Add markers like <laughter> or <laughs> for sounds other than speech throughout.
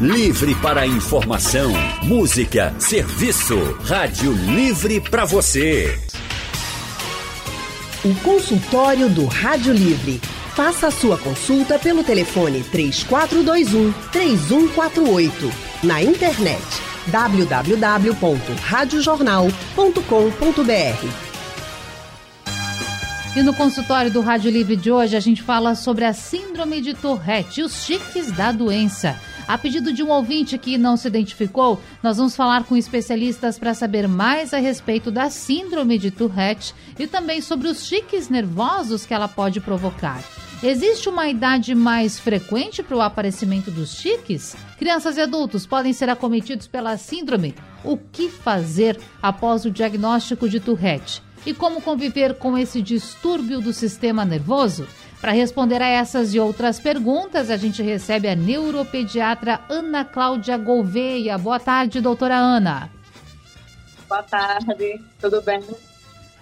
Livre para informação, música, serviço. Rádio Livre para você. O consultório do Rádio Livre. Faça a sua consulta pelo telefone 3421 3148. Na internet www.radiojornal.com.br. E no consultório do Rádio Livre de hoje a gente fala sobre a síndrome de Tourette e os chiques da doença. A pedido de um ouvinte que não se identificou, nós vamos falar com especialistas para saber mais a respeito da síndrome de Tourette e também sobre os chiques nervosos que ela pode provocar. Existe uma idade mais frequente para o aparecimento dos chiques? Crianças e adultos podem ser acometidos pela síndrome? O que fazer após o diagnóstico de Tourette? E como conviver com esse distúrbio do sistema nervoso? Para responder a essas e outras perguntas, a gente recebe a neuropediatra Ana Cláudia Gouveia. Boa tarde, doutora Ana. Boa tarde, tudo bem?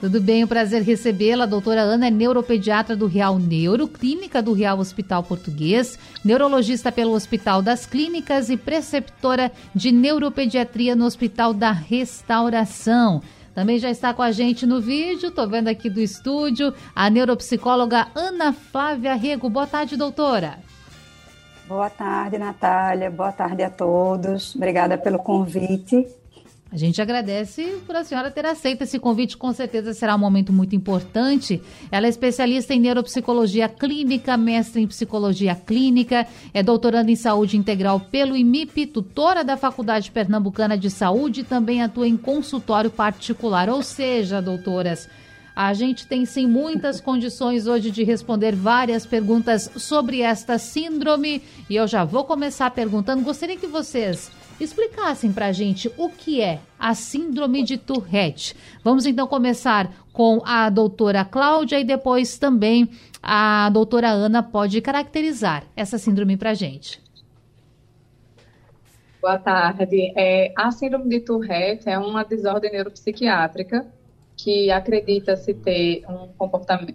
Tudo bem, um prazer recebê-la. A doutora Ana é neuropediatra do Real Neuro, clínica do Real Hospital Português, neurologista pelo Hospital das Clínicas e preceptora de neuropediatria no Hospital da Restauração. Também já está com a gente no vídeo, tô vendo aqui do estúdio, a neuropsicóloga Ana Flávia Rego. Boa tarde, doutora. Boa tarde, Natália. Boa tarde a todos. Obrigada pelo convite. A gente agradece por a senhora ter aceito esse convite, com certeza será um momento muito importante. Ela é especialista em neuropsicologia clínica, mestre em psicologia clínica, é doutoranda em saúde integral pelo IMIP, tutora da Faculdade Pernambucana de Saúde e também atua em consultório particular. Ou seja, doutoras, a gente tem sim muitas <laughs> condições hoje de responder várias perguntas sobre esta síndrome e eu já vou começar perguntando. Gostaria que vocês explicassem para a gente o que é a síndrome de Tourette. Vamos então começar com a doutora Cláudia e depois também a doutora Ana pode caracterizar essa síndrome para a gente. Boa tarde. É, a síndrome de Tourette é uma desordem neuropsiquiátrica que acredita-se ter um,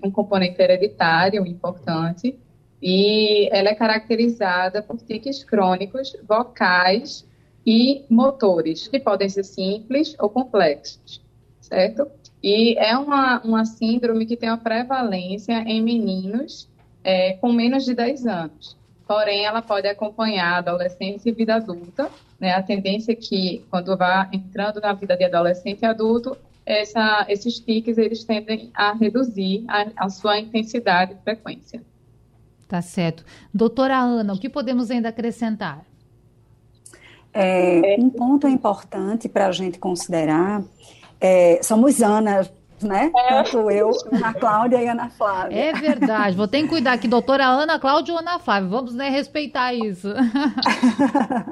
um componente hereditário importante e ela é caracterizada por tiques crônicos vocais e motores, que podem ser simples ou complexos, certo? E é uma, uma síndrome que tem uma prevalência em meninos é, com menos de 10 anos. Porém, ela pode acompanhar adolescência e vida adulta. Né? A tendência é que, quando vá entrando na vida de adolescente e adulto, essa, esses tiques eles tendem a reduzir a, a sua intensidade e frequência. Tá certo. Doutora Ana, o que podemos ainda acrescentar? É, um ponto importante para a gente considerar, é, somos Ana, né? É. Tanto eu, Ana Cláudia e Ana Flávia. É verdade, vou ter que cuidar aqui, doutora Ana Cláudia ou Ana Flávia, vamos né, respeitar isso.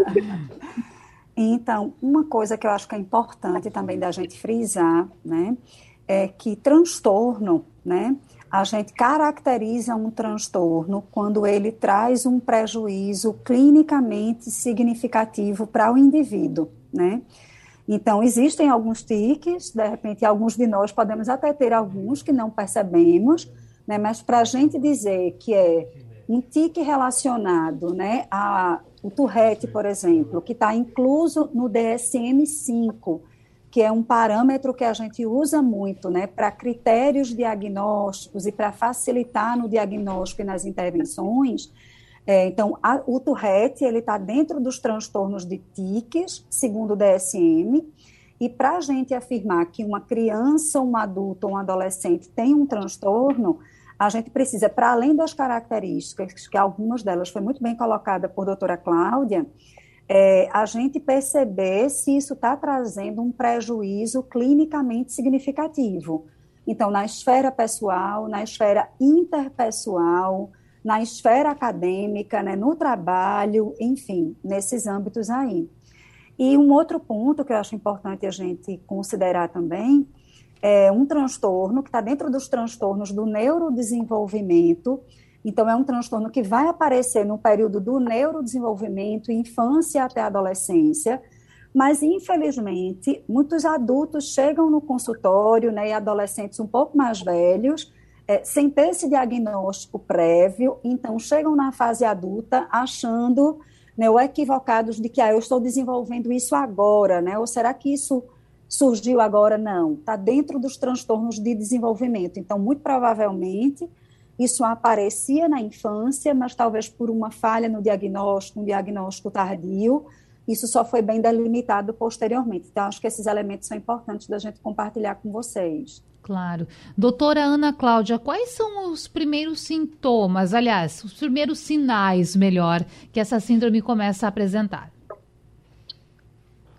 <laughs> então, uma coisa que eu acho que é importante também da gente frisar, né, é que transtorno, né, a gente caracteriza um transtorno quando ele traz um prejuízo clinicamente significativo para o indivíduo, né? Então, existem alguns tiques, de repente, alguns de nós podemos até ter alguns que não percebemos, né? Mas para a gente dizer que é um tique relacionado, né, a o Tourette, por exemplo, que está incluso no DSM-5, que é um parâmetro que a gente usa muito né, para critérios diagnósticos e para facilitar no diagnóstico e nas intervenções. É, então, a, o Tourette está dentro dos transtornos de tiques, segundo o DSM, e para a gente afirmar que uma criança, um adulto ou um adolescente tem um transtorno, a gente precisa, para além das características, que algumas delas foi muito bem colocada por doutora Cláudia, é, a gente perceber se isso está trazendo um prejuízo clinicamente significativo. Então, na esfera pessoal, na esfera interpessoal, na esfera acadêmica, né, no trabalho, enfim, nesses âmbitos aí. E um outro ponto que eu acho importante a gente considerar também é um transtorno que está dentro dos transtornos do neurodesenvolvimento, então, é um transtorno que vai aparecer no período do neurodesenvolvimento, infância até adolescência, mas infelizmente muitos adultos chegam no consultório, né, e adolescentes um pouco mais velhos, é, sem ter esse diagnóstico prévio, então chegam na fase adulta achando né, ou equivocados de que ah, eu estou desenvolvendo isso agora, né, ou será que isso surgiu agora? Não, está dentro dos transtornos de desenvolvimento. Então, muito provavelmente, isso aparecia na infância, mas talvez por uma falha no diagnóstico, um diagnóstico tardio, isso só foi bem delimitado posteriormente. Então, acho que esses elementos são importantes da gente compartilhar com vocês. Claro. Doutora Ana Cláudia, quais são os primeiros sintomas, aliás, os primeiros sinais, melhor, que essa síndrome começa a apresentar?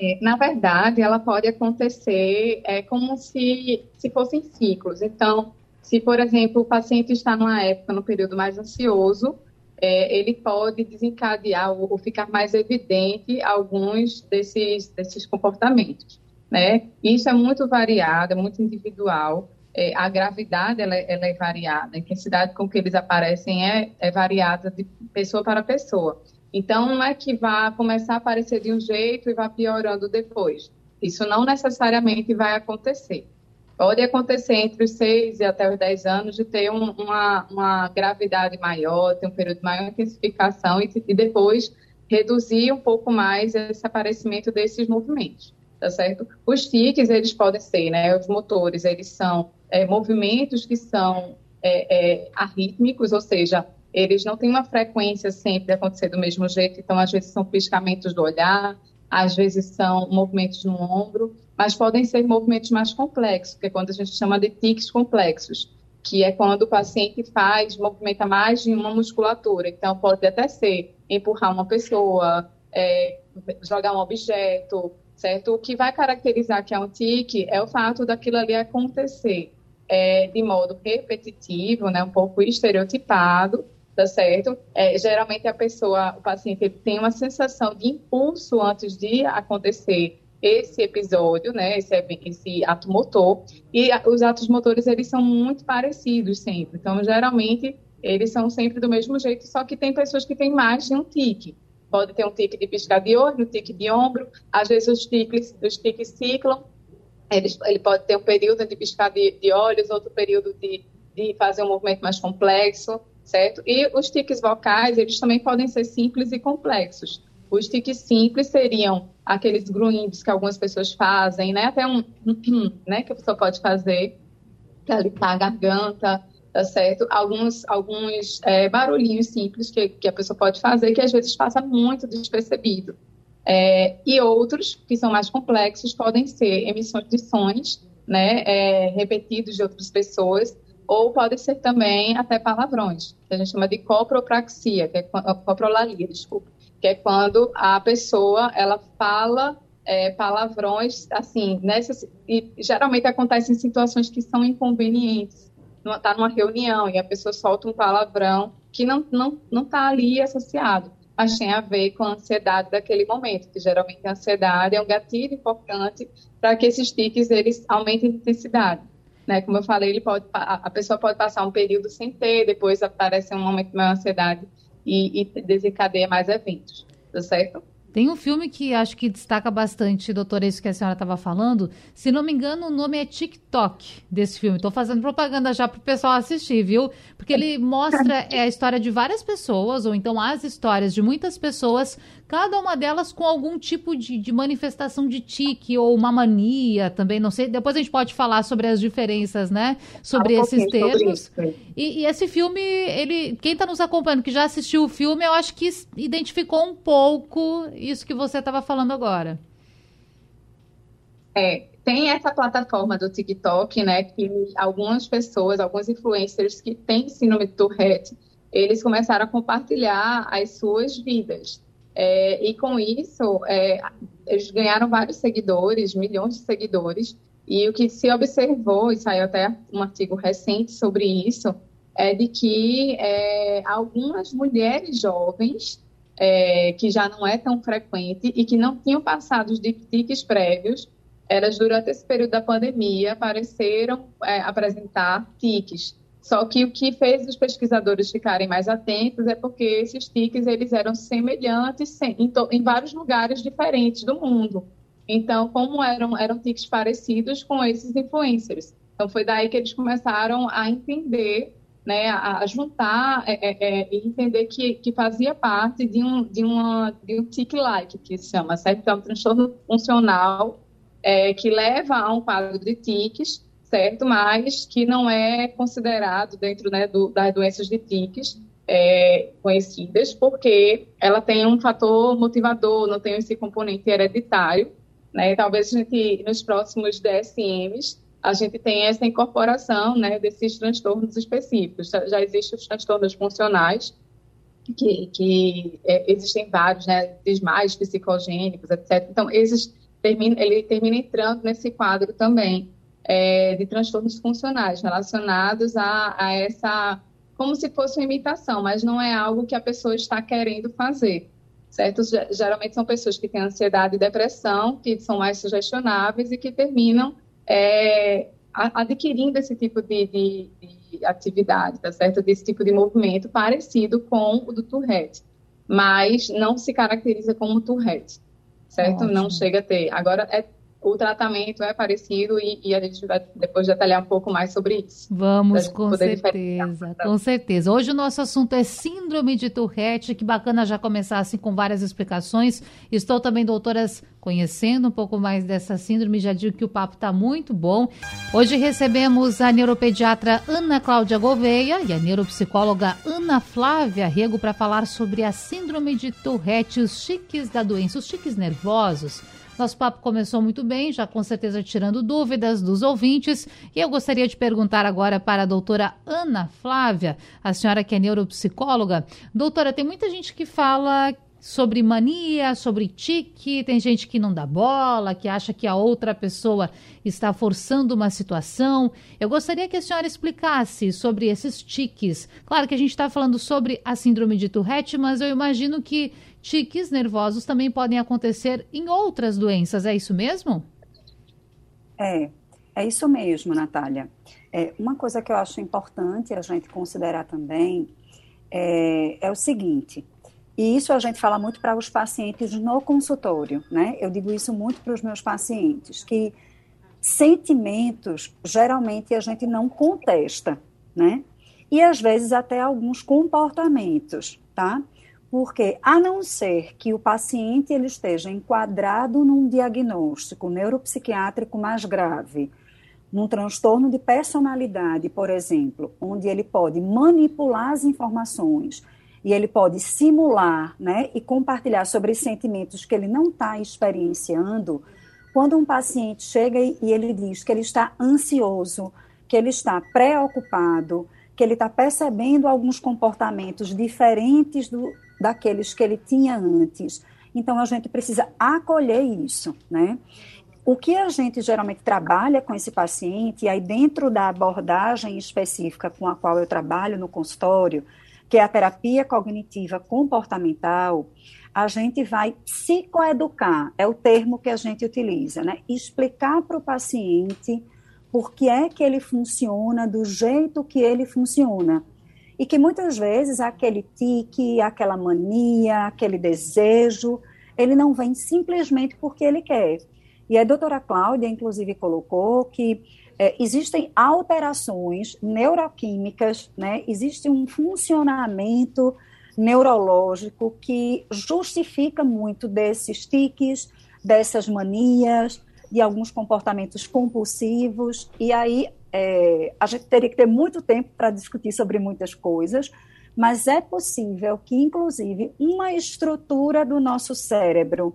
É, na verdade, ela pode acontecer é, como se, se fossem ciclos. Então, se, por exemplo, o paciente está numa época, no período mais ansioso, é, ele pode desencadear ou, ou, ficar mais evidente alguns desses, desses comportamentos. Né? Isso é muito variado, é muito individual. É, a gravidade ela, ela, é variada, a intensidade com que eles aparecem é, é variada de pessoa para pessoa. Então, não é que vá começar a aparecer de um jeito e vá piorando depois. Isso não necessariamente vai acontecer. Pode acontecer entre os 6 e até os 10 anos de ter um, uma, uma, gravidade maior, ter um período de maior intensificação e, e, depois reduzir um pouco mais esse aparecimento desses movimentos, tá certo? Os tiques, eles podem ser, né, os motores, eles são é, movimentos que são é, é, arrítmicos, ou seja, eles não têm uma frequência sempre de acontecer do mesmo jeito, então às vezes são piscamentos do olhar, às vezes são movimentos no ombro, mas podem ser movimentos mais complexos, que é quando a gente chama de tics complexos, que é quando o paciente faz, movimenta mais de uma musculatura. Então, pode até ser empurrar uma pessoa, é, jogar um objeto, certo? O que vai caracterizar que é um tique é o fato daquilo ali acontecer é, de modo repetitivo, né, um pouco estereotipado, tá certo? É, geralmente a pessoa, o paciente, tem uma sensação de impulso antes de acontecer esse episódio, né, esse, esse ato motor, e os atos motores, eles são muito parecidos sempre, então, geralmente, eles são sempre do mesmo jeito, só que tem pessoas que têm mais de um tique, pode ter um tique de piscar de olho, um tique de ombro, às vezes os tiques, os tiques ciclam, eles, ele pode ter um período de piscar de, de olhos, outro período de, de fazer um movimento mais complexo, certo? E os tiques vocais, eles também podem ser simples e complexos. Os tiques simples seriam aqueles grunhidos que algumas pessoas fazem, né? Até um, <clears throat> né, que a pessoa pode fazer para limpar a garganta, tá certo? Alguns, alguns é, barulhinhos simples que, que a pessoa pode fazer que às vezes passa muito despercebido. É, e outros, que são mais complexos, podem ser emissões de sons, né, é, repetidos de outras pessoas, ou podem ser também até palavrões, que a gente chama de copropraxia, que é coprolalia, desculpa que é quando a pessoa ela fala é, palavrões assim nessas e geralmente acontece em situações que são inconvenientes. Está numa reunião e a pessoa solta um palavrão que não não não está ali associado mas tem a ver com a ansiedade daquele momento que geralmente a ansiedade é um gatilho importante para que esses tiques eles aumentem a intensidade né? Como eu falei ele pode a pessoa pode passar um período sem ter depois aparece um momento de maior ansiedade e, e desencadeia mais eventos, tá certo? Tem um filme que acho que destaca bastante, doutora, isso que a senhora estava falando. Se não me engano, o nome é TikTok desse filme. Estou fazendo propaganda já para o pessoal assistir, viu? Porque ele mostra é, a história de várias pessoas, ou então as histórias de muitas pessoas, cada uma delas com algum tipo de, de manifestação de tique ou uma mania também, não sei. Depois a gente pode falar sobre as diferenças, né? Sobre um esses termos. Sobre e, e, esse filme, ele, quem está nos acompanhando, que já assistiu o filme, eu acho que identificou um pouco isso que você estava falando agora. É, tem essa plataforma do TikTok, né, que algumas pessoas, alguns influencers que têm síndrome de Tourette, eles começaram a compartilhar as suas vidas. É, e com isso, é, eles ganharam vários seguidores, milhões de seguidores, e o que se observou, e saiu até um artigo recente sobre isso, é de que é, algumas mulheres jovens é, que já não é tão frequente e que não tinham passados de tiques prévios, elas durante esse período da pandemia apareceram é, apresentar tiques. Só que o que fez os pesquisadores ficarem mais atentos é porque esses tiques eles eram semelhantes em, em vários lugares diferentes do mundo. Então, como eram, eram tiques parecidos com esses influencers. Então, foi daí que eles começaram a entender né, a, a juntar é, é, é, e entender que, que fazia parte de um, de uma, de um tic-like, que se chama, certo? Que é um transtorno funcional é, que leva a um quadro de tiques, certo? Mas que não é considerado dentro né, do, das doenças de tiques é, conhecidas, porque ela tem um fator motivador, não tem esse componente hereditário, né? Talvez a gente, nos próximos DSMs, a gente tem essa incorporação né, desses transtornos específicos. Já, já existem os transtornos funcionais, que, que é, existem vários, né, desmaios psicogênicos, etc. Então, esses termina, ele termina entrando nesse quadro também é, de transtornos funcionais relacionados a, a essa, como se fosse uma imitação, mas não é algo que a pessoa está querendo fazer certo? Geralmente são pessoas que têm ansiedade e depressão, que são mais sugestionáveis e que terminam é, adquirindo esse tipo de, de, de, atividade, tá certo? Desse tipo de movimento parecido com o do Tourette, mas não se caracteriza como Tourette, certo? Ótimo. Não chega a ter. Agora, é o tratamento é parecido e, e, a gente vai depois detalhar um pouco mais sobre isso. Vamos, com certeza, com certeza. Hoje o nosso assunto é síndrome de Tourette, que bacana já começar assim com várias explicações. Estou também, doutoras, conhecendo um pouco mais dessa síndrome, já digo que o papo está muito bom. Hoje recebemos a neuropediatra Ana Cláudia Gouveia e a neuropsicóloga Ana Flávia Rego para falar sobre a síndrome de Tourette, os chiques da doença, os chiques nervosos. Nosso papo começou muito bem, já com certeza tirando dúvidas dos ouvintes. E eu gostaria de perguntar agora para a doutora Ana Flávia, a senhora que é neuropsicóloga. Doutora, tem muita gente que fala sobre mania, sobre tique, tem gente que não dá bola, que acha que a outra pessoa está forçando uma situação. Eu gostaria que a senhora explicasse sobre esses tiques. Claro que a gente está falando sobre a síndrome de Tourette, mas eu imagino que tiques nervosos também podem acontecer em outras doenças, é isso mesmo? É, é isso mesmo, Natália. É, uma coisa que eu acho importante a gente considerar também é, é o seguinte, e isso a gente fala muito para os pacientes no consultório, né? Eu digo isso muito para os meus pacientes, que sentimentos geralmente a gente não contesta, né? E às vezes até alguns comportamentos, tá? Porque, a não ser que o paciente ele esteja enquadrado num diagnóstico neuropsiquiátrico mais grave, num transtorno de personalidade, por exemplo, onde ele pode manipular as informações e ele pode simular né, e compartilhar sobre sentimentos que ele não está experienciando, quando um paciente chega e ele diz que ele está ansioso, que ele está preocupado, que ele está percebendo alguns comportamentos diferentes do, daqueles que ele tinha antes. Então, a gente precisa acolher isso, né? O que a gente geralmente trabalha com esse paciente, e aí dentro da abordagem específica com a qual eu trabalho no consultório, que é a terapia cognitiva comportamental, a gente vai psicoeducar, é o termo que a gente utiliza, né? Explicar para o paciente por que é que ele funciona do jeito que ele funciona e que muitas vezes aquele tique, aquela mania, aquele desejo, ele não vem simplesmente porque ele quer. E a doutora Cláudia, inclusive, colocou que é, existem alterações neuroquímicas, né? existe um funcionamento neurológico que justifica muito desses tiques, dessas manias, de alguns comportamentos compulsivos, e aí é, a gente teria que ter muito tempo para discutir sobre muitas coisas, mas é possível que, inclusive, uma estrutura do nosso cérebro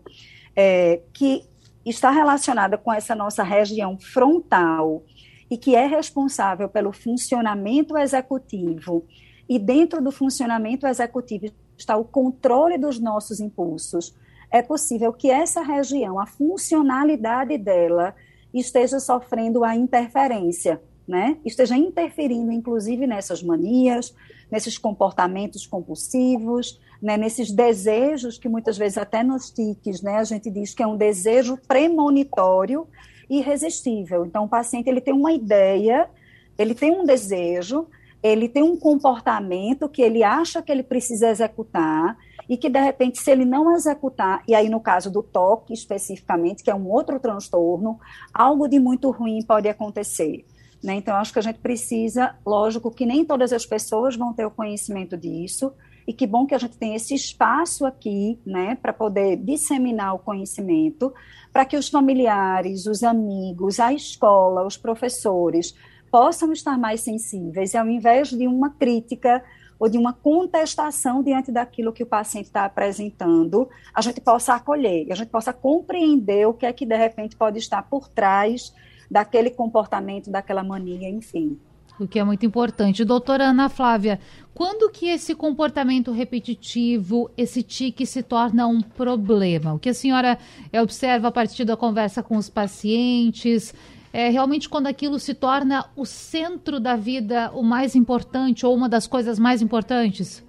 é, que está relacionada com essa nossa região frontal e que é responsável pelo funcionamento executivo, e dentro do funcionamento executivo está o controle dos nossos impulsos, é possível que essa região, a funcionalidade dela, esteja sofrendo a interferência né, esteja interferindo, inclusive, nessas manias, nesses comportamentos compulsivos, né, nesses desejos que muitas vezes até nos tiques, né, a gente diz que é um desejo premonitório irresistível. Então, o paciente ele tem uma ideia, ele tem um desejo, ele tem um comportamento que ele acha que ele precisa executar e que, de repente, se ele não executar, e aí no caso do toque especificamente, que é um outro transtorno, algo de muito ruim pode acontecer Né? Então, acho que a gente precisa, lógico que nem todas as pessoas vão ter o conhecimento disso, e que bom que a gente tem esse espaço aqui, né, para poder disseminar o conhecimento, para que os familiares, os amigos, a escola, os professores possam estar mais sensíveis, e ao invés de uma crítica ou de uma contestação diante daquilo que o paciente está apresentando, a gente possa acolher, a gente possa compreender o que é que de repente pode estar por trás daquele comportamento, daquela mania, enfim. O que é muito importante. Doutora Ana Flávia, quando que esse comportamento repetitivo, esse tique se torna um problema? O que a senhora observa a partir da conversa com os pacientes? É realmente quando aquilo se torna o centro da vida, o mais importante ou uma das coisas mais importantes?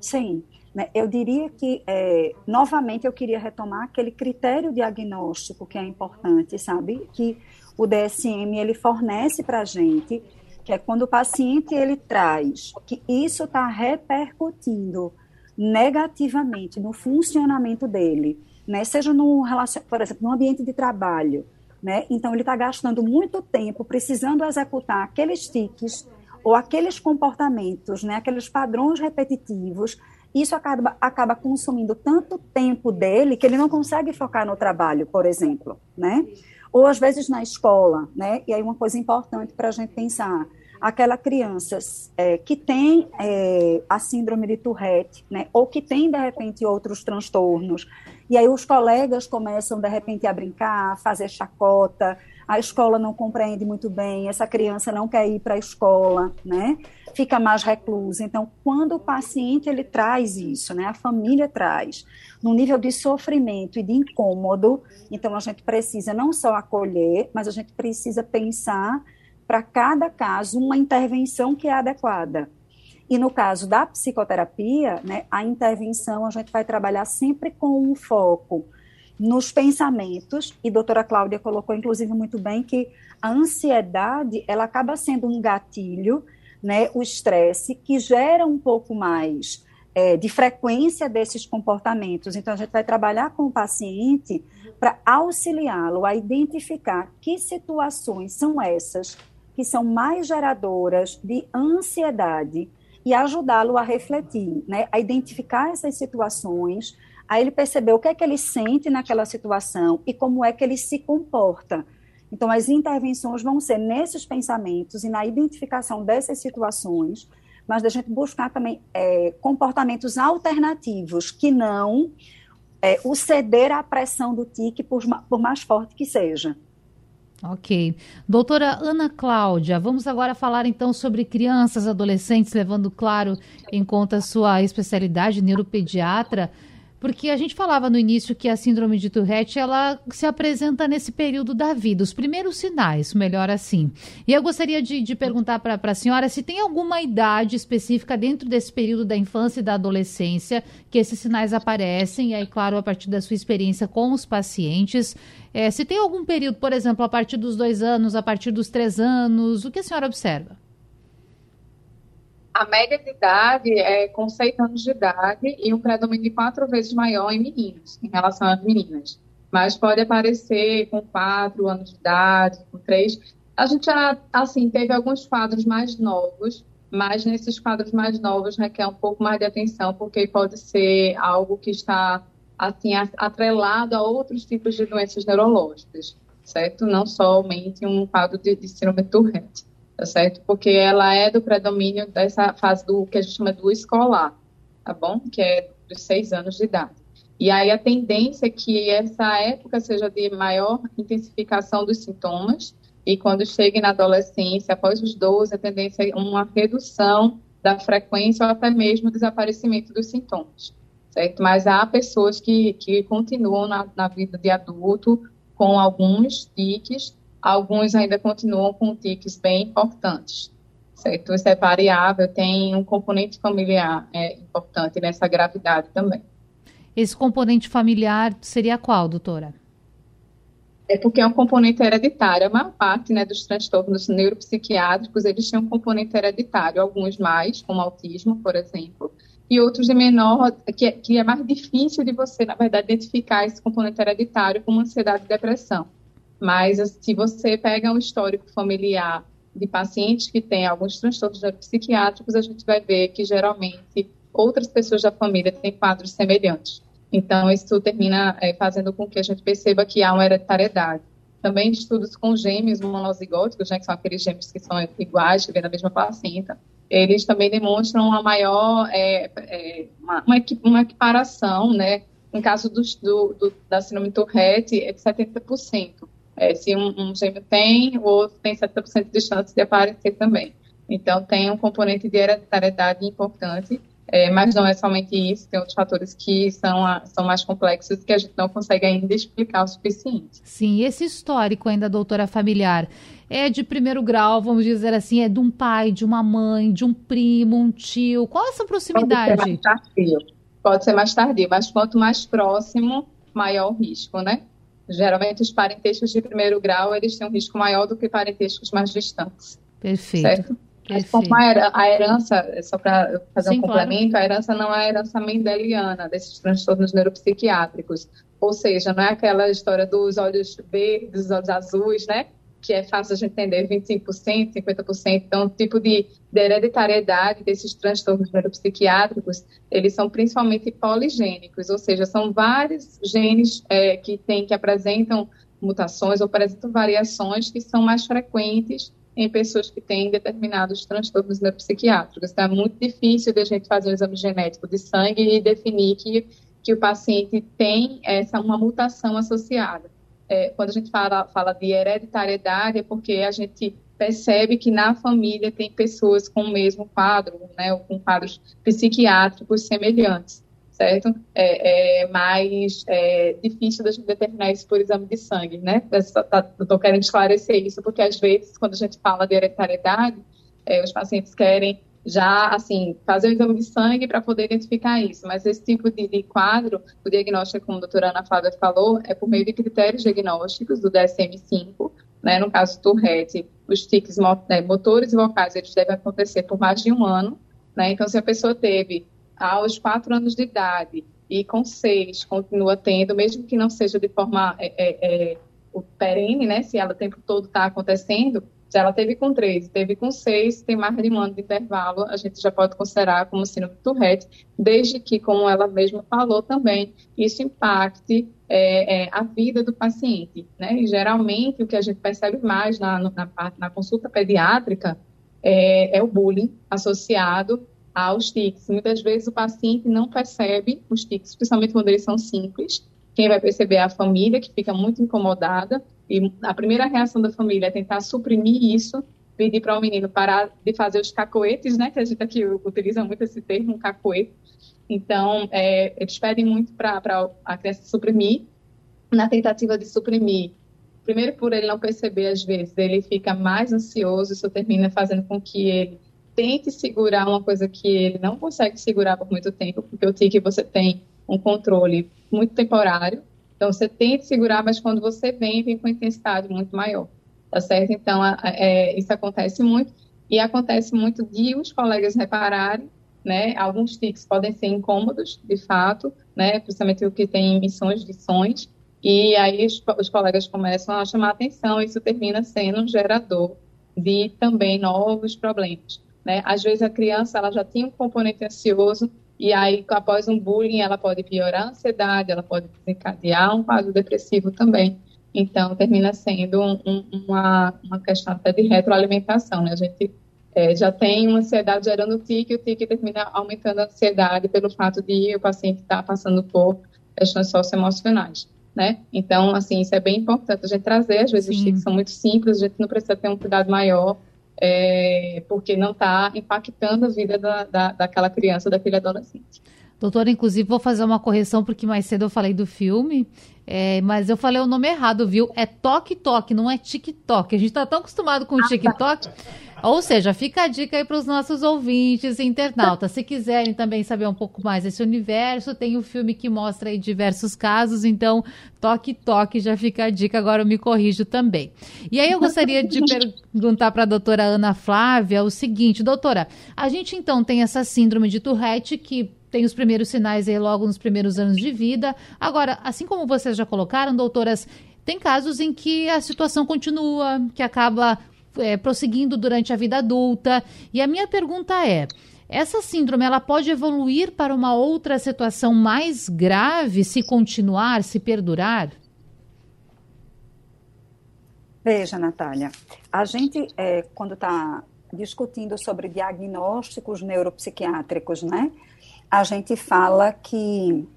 Sim. Né? Eu diria que, é, novamente, eu queria retomar aquele critério diagnóstico que é importante, sabe? Que o DSM ele fornece para a gente que é quando o paciente ele traz que isso está repercutindo negativamente no funcionamento dele, né? Seja no por exemplo, no ambiente de trabalho, né? Então ele está gastando muito tempo precisando executar aqueles tiques ou aqueles comportamentos, né? Aqueles padrões repetitivos. Isso acaba, acaba consumindo tanto tempo dele que ele não consegue focar no trabalho, por exemplo, né? Ou às vezes na escola, né? E aí uma coisa importante para a gente pensar, aquela criança é, que tem é, a síndrome de Tourette, né? Ou que tem de repente outros transtornos, e aí os colegas começam de repente a brincar, a fazer chacota, a escola não compreende muito bem, essa criança não quer ir para a escola, né? Fica mais reclusa. Então, quando o paciente ele traz isso, né? A família traz, no nível de sofrimento e de incômodo, então a gente precisa não só acolher, mas a gente precisa pensar para cada caso uma intervenção que é adequada. E no caso da psicoterapia, né, a intervenção a gente vai trabalhar sempre com um foco nos pensamentos, e doutora Cláudia colocou, inclusive, muito bem que a ansiedade, ela acaba sendo um gatilho, né, o estresse, que gera um pouco mais é, de frequência desses comportamentos. Então, a gente vai trabalhar com o paciente para auxiliá-lo a identificar que situações são essas que são mais geradoras de ansiedade e ajudá-lo a refletir, né, a identificar essas situações, Aí ele percebeu o que é que ele sente naquela situação e como é que ele se comporta. Então, as intervenções vão ser nesses pensamentos e na identificação dessas situações, mas da gente buscar também é, comportamentos alternativos que não é, o ceder à pressão do tique, por, por mais forte que seja. Ok. Doutora Ana Cláudia, vamos agora falar então sobre crianças, adolescentes, levando, claro, em conta a sua especialidade, neuropediatra. Porque a gente falava no início que a síndrome de Tourette, ela se apresenta nesse período da vida, os primeiros sinais, melhor assim. E eu gostaria de, de perguntar para a senhora se tem alguma idade específica dentro desse período da infância e da adolescência que esses sinais aparecem, e aí, claro, a partir da sua experiência com os pacientes. É, se tem algum período, por exemplo, a partir dos dois anos, a partir dos três anos, o que a senhora observa? A média de idade é com seis anos de idade e um predomínio de quatro vezes maior em meninos, em relação às meninas. Mas pode aparecer com quatro anos de idade, com três. A gente já, assim, teve alguns quadros mais novos, mas nesses quadros mais novos requer um pouco mais de atenção, porque pode ser algo que está, assim, atrelado a outros tipos de doenças neurológicas, certo? Não somente um quadro de, de síndrome Tourette tá certo? Porque ela é do predomínio dessa fase do que a gente chama do escolar, tá bom? Que é dos seis anos de idade. E aí a tendência é que essa época seja de maior intensificação dos sintomas, e quando chegue na adolescência, após os 12, a tendência é uma redução da frequência ou até mesmo desaparecimento dos sintomas, certo? Mas há pessoas que, que continuam na, na vida de adulto com alguns tiques alguns ainda continuam com tiques bem importantes. Certo? Isso é variável, tem um componente familiar é, importante nessa gravidade também. Esse componente familiar seria qual, doutora? É porque é um componente hereditário. A maior parte né, dos transtornos neuropsiquiátricos, eles têm um componente hereditário, alguns mais, como autismo, por exemplo, e outros de menor, que é, que é mais difícil de você, na verdade, identificar esse componente hereditário como ansiedade e depressão Mas se você pega um histórico familiar de pacientes que têm alguns transtornos psiquiátricos, a gente vai ver que geralmente outras pessoas da família têm quadros semelhantes. Então, isso termina é, fazendo com que a gente perceba que há uma hereditariedade. Também estudos com gêmeos monozigóticos, né, que são aqueles gêmeos que são iguais, que vêm da mesma placenta, eles também demonstram uma maior, é, é, uma, uma, equiparação, né, no caso do, do, da síndrome Tourette, é de 70%. É, se um, um gêmeo tem, o outro tem 70% de chance de aparecer também. Então, tem um componente de hereditariedade importante é, mas não é somente isso, tem outros fatores que são, a, são mais complexos que a gente não consegue ainda explicar o suficiente. Sim, esse histórico ainda, doutora familiar, é de primeiro grau, vamos dizer assim, é de um pai, de uma mãe, de um primo, um tio. Qual é essa proximidade? Pode ser mais tardio, Pode ser mais tardio mas quanto mais próximo, maior o risco, né? Geralmente os parentescos de primeiro grau, eles têm um risco maior do que parentescos mais distantes. Perfeito. Certo? Mas como a herança, só para fazer Sim, um complemento, claro. a herança não é a herança mendeliana desses transtornos neuropsiquiátricos. Ou seja, não é aquela história dos olhos verdes, dos olhos azuis, né? Que é fácil a gente entender, 25%, 50%. Então, o tipo de, de hereditariedade desses transtornos neuropsiquiátricos, eles são principalmente poligênicos, ou seja, são vários genes é, que, tem, que apresentam mutações ou apresentam variações que são mais frequentes em pessoas que têm determinados transtornos neuropsiquiátricos. Então, é muito difícil de a gente fazer um exame genético de sangue e definir que, que o paciente tem essa uma mutação associada. É, quando a gente fala, fala de hereditariedade, é porque a gente percebe que na família tem pessoas com o mesmo quadro, né, ou com quadros psiquiátricos semelhantes certo? É, é mais é, difícil gente determinar isso por exame de sangue, né? Estou tá, querendo esclarecer isso, porque às vezes, quando a gente fala de hereditariedade, é, os pacientes querem já, assim, fazer o exame de sangue para poder identificar isso, mas esse tipo de, de, quadro, o diagnóstico, como a doutora Ana Flávia falou, é por meio de critérios diagnósticos do DSM-5, né? No caso do Tourette, os tics né, motores e vocais, eles devem acontecer por mais de um ano, né? Então, se a pessoa teve aos quatro anos de idade e com seis continua tendo, mesmo que não seja de forma é, é, é, perene, né? Se ela o tempo todo está acontecendo, se ela teve com três, teve com seis, tem mais de um ano de intervalo, a gente já pode considerar como síndrome de Tourette, desde que, como ela mesma falou também, isso impacte é, é, a vida do paciente, né? E geralmente o que a gente percebe mais na, na, na consulta pediátrica é, é o bullying associado aos tics. Muitas vezes o paciente não percebe os tics, principalmente quando eles são simples. Quem vai perceber é a família, que fica muito incomodada. E a primeira reação da família é tentar suprimir isso, pedir para o menino parar de fazer os cacoetes, né? Que a gente aqui utiliza muito esse termo, cacoete. Então, é, eles pedem muito para a criança suprimir. Na tentativa de suprimir, primeiro por ele não perceber, às vezes, ele fica mais ansioso, isso termina fazendo com que ele tente segurar uma coisa que ele não consegue segurar por muito tempo, porque o tique você tem um controle muito temporário. Então, você tenta segurar, mas quando você vem, vem com intensidade muito maior. Tá certo? Então, é, isso acontece muito. E acontece muito de os colegas repararem, né? Alguns tics podem ser incômodos, de fato, né? Principalmente o que tem emissões de sons. E aí os, os colegas começam a chamar atenção, isso termina sendo um gerador de também novos problemas. Né? Às vezes a criança ela já tinha um componente ansioso e aí após um bullying ela pode piorar a ansiedade, ela pode desencadear um quadro depressivo também. Então termina sendo um, um, uma, uma questão até de retroalimentação. Né? A gente é, já tem uma ansiedade gerando tique, e o tique termina aumentando a ansiedade pelo fato de o paciente estar tá passando por questões socioemocionais. Né? Então, assim, isso é bem importante a gente trazer. Às vezes Sim. os tiques são muito simples, a gente não precisa ter um cuidado maior é, porque não está impactando a vida da, da, daquela criança, daquele adolescente. Doutora, inclusive vou fazer uma correção, porque mais cedo eu falei do filme, é, mas eu falei o nome errado, viu? É Toque Toque, não é TikTok. A gente está tão acostumado com o TikTok ou seja, fica a dica aí para os nossos ouvintes e internautas. Se quiserem também saber um pouco mais desse universo, tem o um filme que mostra aí diversos casos, então toque, toque, já fica a dica, agora eu me corrijo também. E aí eu gostaria de perguntar para a doutora Ana Flávia o seguinte, doutora, a gente então tem essa síndrome de Tourette que tem os primeiros sinais aí logo nos primeiros anos de vida. Agora, assim como vocês já colocaram, doutoras, tem casos em que a situação continua, que acaba é, prosseguindo durante a vida adulta. E a minha pergunta é: essa síndrome ela pode evoluir para uma outra situação mais grave se continuar, se perdurar? Veja, Natália, a gente, é, quando está discutindo sobre diagnósticos neuropsiquiátricos, né, a gente fala que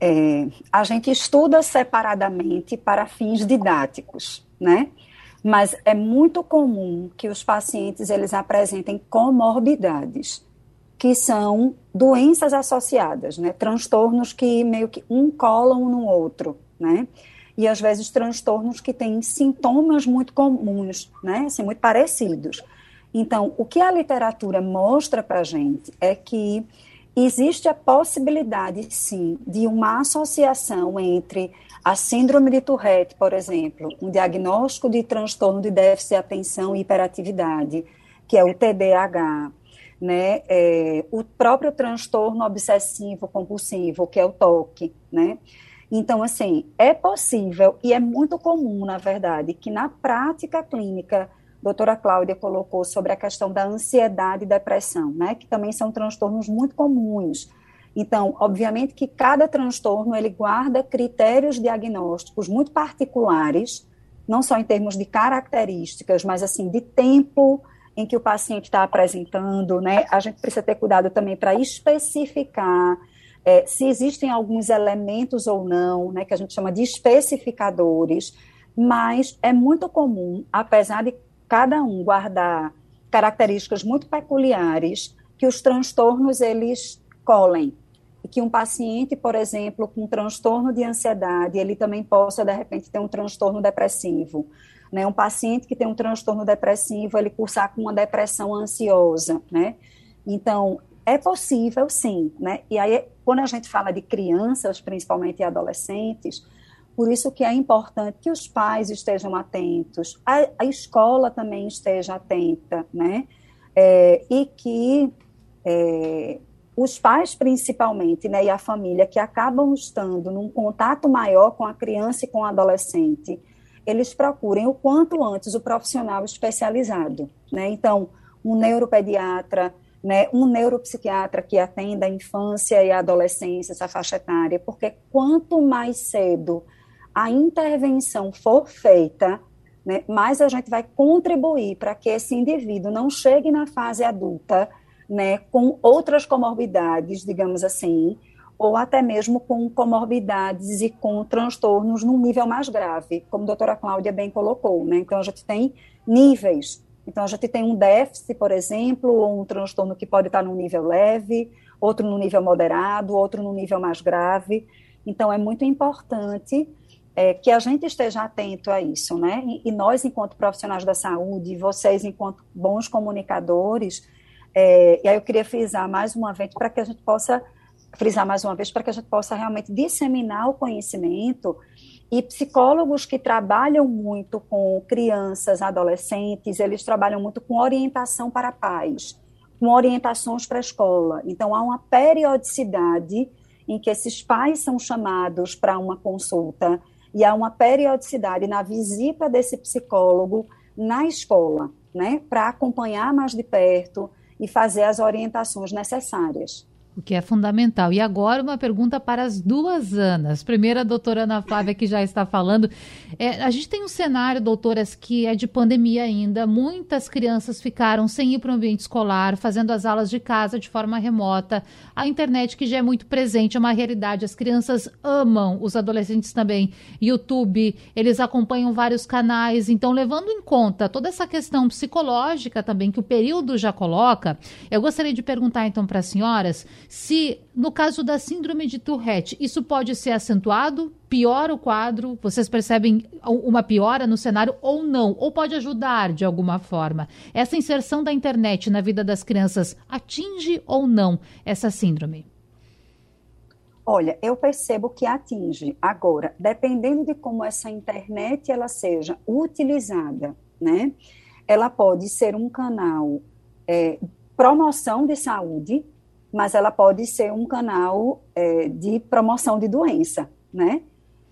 é, a gente estuda separadamente para fins didáticos, né? Mas é muito comum que os pacientes eles apresentem comorbidades, que são doenças associadas, né? Transtornos que meio que um colam no outro, né? E às vezes transtornos que têm sintomas muito comuns, né? Assim, muito parecidos. Então, o que a literatura mostra para a gente é que existe a possibilidade, sim, de uma associação entre a síndrome de Tourette, por exemplo, um diagnóstico de transtorno de déficit de atenção e hiperatividade, que é o TDAH, né, é, o próprio transtorno obsessivo compulsivo, que é o TOC, né? Então, assim, é possível e é muito comum, na verdade, que na prática clínica doutora Cláudia colocou sobre a questão da ansiedade e depressão, né, que também são transtornos muito comuns. Então, obviamente que cada transtorno ele guarda critérios diagnósticos muito particulares, não só em termos de características, mas assim de tempo em que o paciente está apresentando, né? A gente precisa ter cuidado também para especificar é, se existem alguns elementos ou não, né? Que a gente chama de especificadores, mas é muito comum, apesar de cada um guardar características muito peculiares que os transtornos eles colhem que um paciente, por exemplo, com transtorno de ansiedade, ele também possa de repente ter um transtorno depressivo, né? Um paciente que tem um transtorno depressivo, ele cursar com uma depressão ansiosa, né? Então, é possível sim, né? E aí quando a gente fala de crianças, principalmente adolescentes, por isso que é importante que os pais estejam atentos, a, a escola também esteja atenta, né? É, e que é, os pais principalmente, né, e a família que acabam estando num contato maior com a criança e com o adolescente, eles procurem o quanto antes o profissional especializado, né? Então, um neuropediatra, né, um neuropsiquiatra que atenda a infância e a adolescência, essa faixa etária, porque quanto mais cedo a intervenção for feita, né, mais a gente vai contribuir para que esse indivíduo não chegue na fase adulta né, com outras comorbidades, digamos assim, ou até mesmo com comorbidades e com transtornos num nível mais grave, como a doutora Cláudia bem colocou. Né? Então, a gente tem níveis. Então, a gente tem um déficit, por exemplo, ou um transtorno que pode estar num nível leve, outro no nível moderado, outro no nível mais grave. Então, é muito importante é, que a gente esteja atento a isso, né? E, e, nós, enquanto profissionais da saúde, vocês, enquanto bons comunicadores, é, e aí eu queria frisar mais uma vez para que a gente possa frisar mais uma vez para que a gente possa realmente disseminar o conhecimento e psicólogos que trabalham muito com crianças, adolescentes, eles trabalham muito com orientação para pais, com orientações para a escola. Então há uma periodicidade em que esses pais são chamados para uma consulta e há uma periodicidade na visita desse psicólogo na escola, né, para acompanhar mais de perto e fazer as orientações necessárias o que é fundamental. E agora uma pergunta para as duas Anas. Primeiro, a doutora Ana Flávia, que já está falando. É, a gente tem um cenário, doutoras, que é de pandemia ainda. Muitas crianças ficaram sem ir para o ambiente escolar, fazendo as aulas de casa de forma remota. A internet, que já é muito presente, é uma realidade. As crianças amam, os adolescentes também, YouTube, eles acompanham vários canais. Então, levando em conta toda essa questão psicológica também, que o período já coloca, eu gostaria de perguntar então para as senhoras se, no caso da síndrome de Tourette, isso pode ser acentuado, piora o quadro, vocês percebem uma piora no cenário ou não, ou pode ajudar de alguma forma. Essa inserção da internet na vida das crianças atinge ou não essa síndrome? Olha, eu percebo que atinge. Agora, dependendo de como essa internet ela seja utilizada, né? Ela pode ser um canal é, promoção de saúde, mas ela pode ser um canal é, de promoção de doença, né?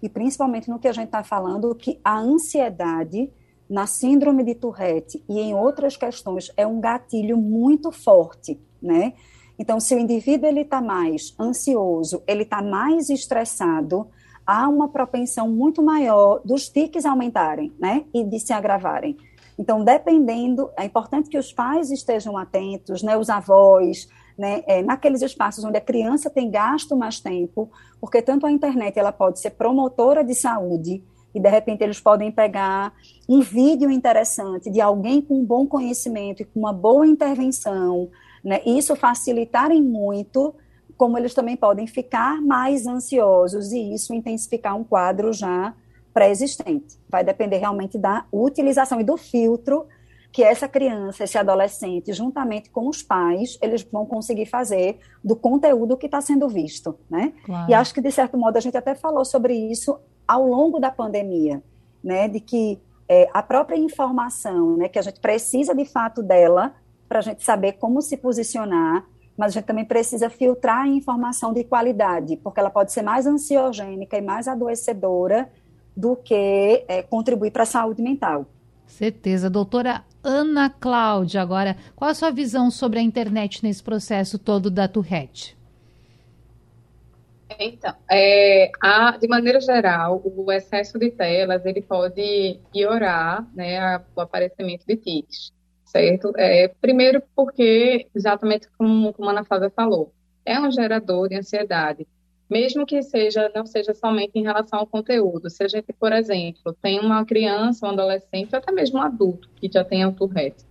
e principalmente no que a gente está falando, que a ansiedade na síndrome de Tourette e em outras questões é um gatilho muito forte, né? Então, se o indivíduo ele está mais ansioso, ele está mais estressado, há uma propensão muito maior dos tiques aumentarem, né, e de se agravarem. Então, dependendo, é importante que os pais estejam atentos, né, os avós, né, é, naqueles espaços onde a criança tem gasto mais tempo, porque tanto a internet ela pode ser promotora de saúde, e de repente eles podem pegar um vídeo interessante de alguém com um bom conhecimento e com uma boa intervenção, né, isso facilitarem muito, como eles também podem ficar mais ansiosos e isso intensificar um quadro já pré-existente. Vai depender realmente da utilização e do filtro que essa criança, esse adolescente, juntamente com os pais, eles vão conseguir fazer do conteúdo que está sendo visto, né? Claro. E acho que, de certo modo, a gente até falou sobre isso ao longo da pandemia, né? De que é, a própria informação, né, que a gente precisa, de fato, dela para a gente saber como se posicionar, mas a gente também precisa filtrar a informação de qualidade, porque ela pode ser mais ansiogênica e mais adoecedora do que é, contribuir para a saúde mental. Certeza. Doutora Ana Cláudia, agora, qual a sua visão sobre a internet nesse processo todo da Tourette? Então, é, a, de maneira geral, o excesso de telas ele pode piorar né, a, o aparecimento de tics, certo? É, primeiro porque, exatamente como, como a Ana Flávia falou, é um gerador de ansiedade mesmo que seja não seja somente em relação ao conteúdo. Se a gente, por exemplo, tem uma criança, um adolescente, até mesmo um adulto que já tem o Tourette,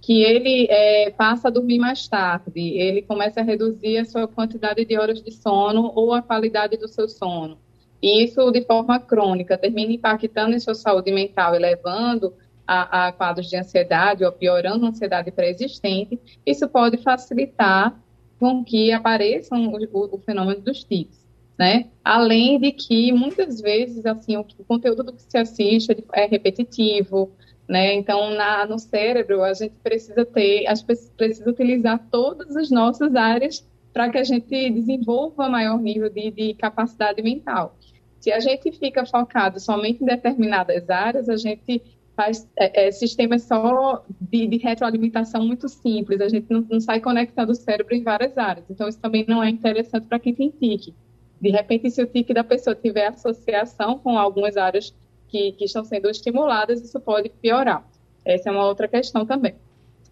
que ele é, passa a dormir mais tarde, ele começa a reduzir a sua quantidade de horas de sono ou a qualidade do seu sono. E isso, de forma crônica, termina impactando em sua saúde mental e levando a, a quadros de ansiedade ou piorando a ansiedade pré-existente. Isso pode facilitar com que apareçam o, o, o fenômeno dos tics, né? Além de que muitas vezes assim o, o conteúdo do que se assiste é repetitivo, né? Então na, no cérebro a gente precisa ter, a gente precisa utilizar todas as nossas áreas para que a gente desenvolva maior nível de, de capacidade mental. Se a gente fica focado somente em determinadas áreas, a gente faz é, é, sistemas só de, de, retroalimentação muito simples, a gente não, não, sai conectando o cérebro em várias áreas. Então, isso também não é interessante para quem tem tique. De repente, se o tique da pessoa tiver associação com algumas áreas que, que estão sendo estimuladas, isso pode piorar. Essa é uma outra questão também.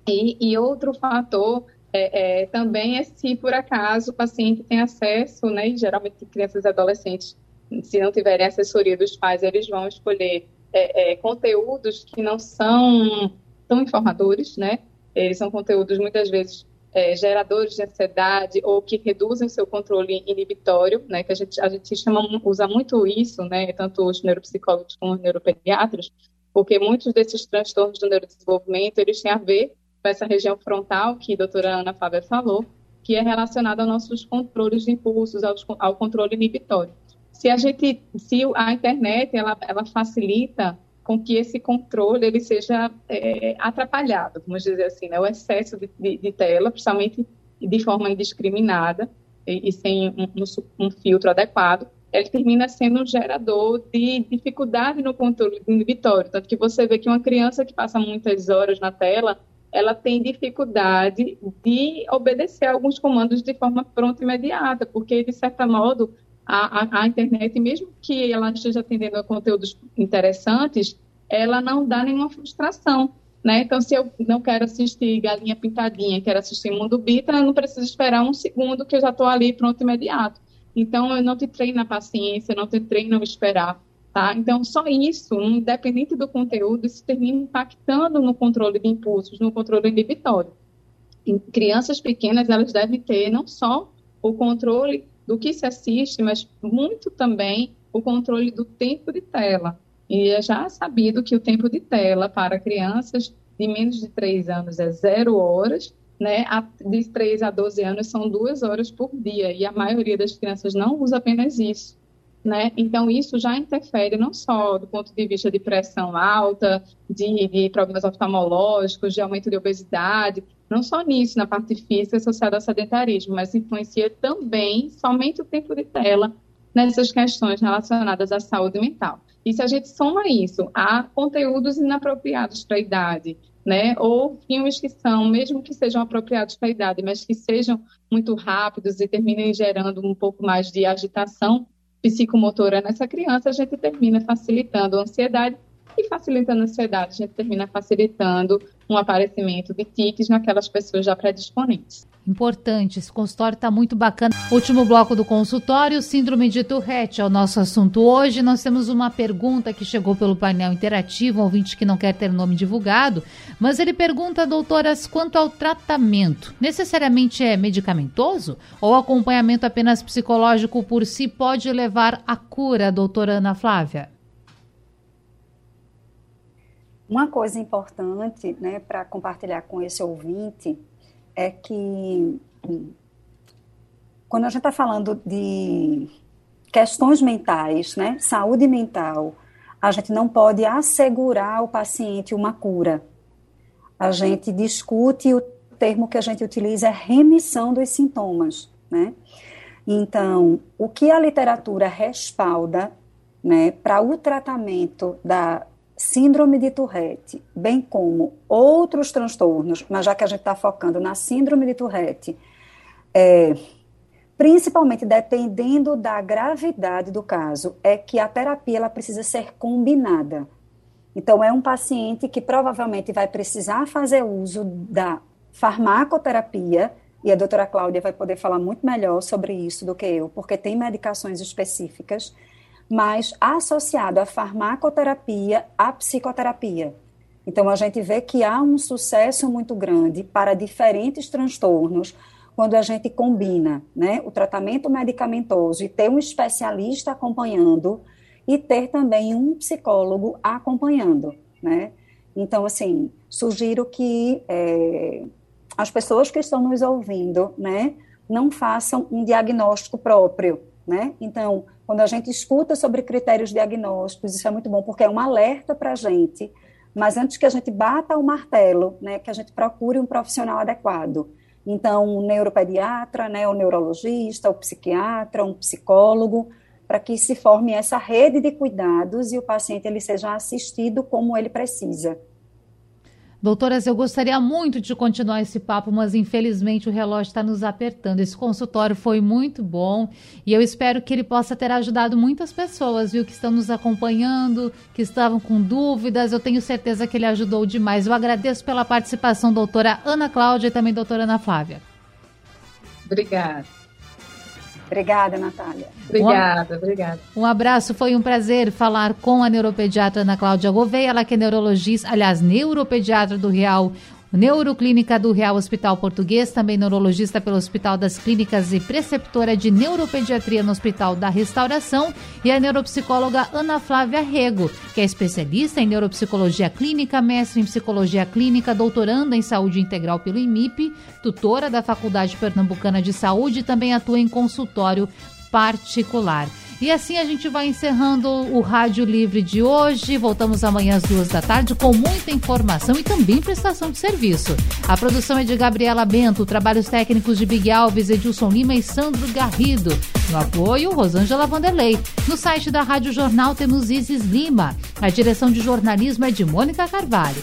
E, e outro fator é, é, também é se, por acaso, o paciente tem acesso, né, geralmente crianças e adolescentes, se não tiverem assessoria dos pais, eles vão escolher é, é, conteúdos que não são tão informadores, né? Eles são conteúdos muitas vezes é, geradores de ansiedade ou que reduzem seu controle inibitório, né? Que a gente a gente chama usa muito isso, né? Tanto os neuropsicólogos como os neuropediatras, porque muitos desses transtornos do neurodesenvolvimento eles têm a ver com essa região frontal que a doutora Ana Fábia falou, que é relacionada aos nossos controles de impulsos, ao, ao controle inibitório se a gente, se a internet ela, ela facilita com que esse controle ele seja é, atrapalhado, vamos dizer assim, né? o excesso de, de, de, tela, principalmente de forma indiscriminada e, e sem um, um, filtro adequado, ele termina sendo um gerador de dificuldade no controle inibitório, tanto que você vê que uma criança que passa muitas horas na tela, ela tem dificuldade de obedecer alguns comandos de forma pronta e imediata, porque de certo modo a, a, a, internet, mesmo que ela esteja atendendo a conteúdos interessantes, ela não dá nenhuma frustração. Né? Então, se eu não quero assistir Galinha Pintadinha, quero assistir Mundo Bita, eu não preciso esperar um segundo que eu já estou ali pronto imediato. Então, eu não te treino a paciência, não te treino a esperar. Tá? Então, só isso, independente do conteúdo, isso termina impactando no controle de impulsos, no controle inibitório. Em crianças pequenas, elas devem ter não só o controle do que se assiste, mas muito também o controle do tempo de tela. E é já sabido que o tempo de tela para crianças de menos de 3 anos é zero horas, né? De 3 a 12 anos são duas horas por dia, e a maioria das crianças não usa apenas isso. Né? Então, isso já interfere não só do ponto de vista de pressão alta, de, de problemas oftalmológicos, de aumento de obesidade, não só nisso, na parte física associada ao sedentarismo, mas influencia também somente o tempo de tela nessas questões relacionadas à saúde mental. E se a gente soma isso a conteúdos inapropriados para a idade, né, ou filmes que são, mesmo que sejam apropriados para a idade, mas que sejam muito rápidos e terminem gerando um pouco mais de agitação psicomotora nessa criança, a gente termina facilitando a ansiedade e facilitando a ansiedade, a gente termina facilitando um aparecimento de tiques naquelas pessoas já predisponentes. Importante, esse consultório está muito bacana. Último bloco do consultório, síndrome de Tourette é o nosso assunto hoje. Nós temos uma pergunta que chegou pelo painel interativo, um ouvinte que não quer ter nome divulgado, mas ele pergunta, doutoras, quanto ao tratamento. Necessariamente é medicamentoso ou acompanhamento apenas psicológico por si pode levar à cura, doutora Ana Flávia? Uma coisa importante né, para compartilhar com esse ouvinte é que quando a gente está falando de questões mentais, né, saúde mental, a gente não pode assegurar ao paciente uma cura. A gente discute o termo que a gente utiliza é remissão dos sintomas, né? Então, o que a literatura respalda, né, para o tratamento da síndrome de Tourette, bem como outros transtornos, mas já que a gente está focando na síndrome de Tourette, é, principalmente dependendo da gravidade do caso, é que a terapia ela precisa ser combinada. Então, é um paciente que provavelmente vai precisar fazer uso da farmacoterapia, e a doutora Cláudia vai poder falar muito melhor sobre isso do que eu, porque tem medicações específicas mas associado à farmacoterapia, à psicoterapia. Então, a gente vê que há um sucesso muito grande para diferentes transtornos quando a gente combina né, o tratamento medicamentoso e ter um especialista acompanhando e ter também um psicólogo acompanhando, né? Então, assim, sugiro que é, as pessoas que estão nos ouvindo, né, não façam um diagnóstico próprio, né? Então, quando a gente escuta sobre critérios diagnósticos, isso é muito bom, porque é um alerta para a gente, mas antes que a gente bata o martelo, né, que a gente procure um profissional adequado. Então, um neuropediatra, né, o neurologista, o psiquiatra, um psicólogo, para que se forme essa rede de cuidados e o paciente ele seja assistido como ele precisa. Doutoras, eu gostaria muito de continuar esse papo, mas infelizmente o relógio está nos apertando. Esse consultório foi muito bom e eu espero que ele possa ter ajudado muitas pessoas, viu, que estão nos acompanhando, que estavam com dúvidas. Eu tenho certeza que ele ajudou demais. Eu agradeço pela participação, doutora Ana Cláudia e também doutora Ana Flávia. Obrigada. Obrigada, Natália. Obrigada, um, obrigada. Um abraço, foi um prazer falar com a neuropediatra Ana Cláudia Gouveia, ela que é neurologista, aliás, neuropediatra do Real Neuroclínica do Real Hospital Português, também neurologista pelo Hospital das Clínicas e preceptora de neuropediatria no Hospital da Restauração, e a neuropsicóloga Ana Flávia Rego, que é especialista em neuropsicologia clínica, mestre em psicologia clínica, doutoranda em saúde integral pelo IMIP, tutora da Faculdade Pernambucana de Saúde e também atua em consultório particular. E assim a gente vai encerrando o Rádio Livre de hoje. Voltamos amanhã às duas da tarde com muita informação e também prestação de serviço. A produção é de Gabriela Bento, trabalhos técnicos de Big Alves, Edilson Lima e Sandro Garrido. No apoio, Rosângela Vanderlei. No site da Rádio Jornal temos Isis Lima. A direção de jornalismo é de Mônica Carvalho.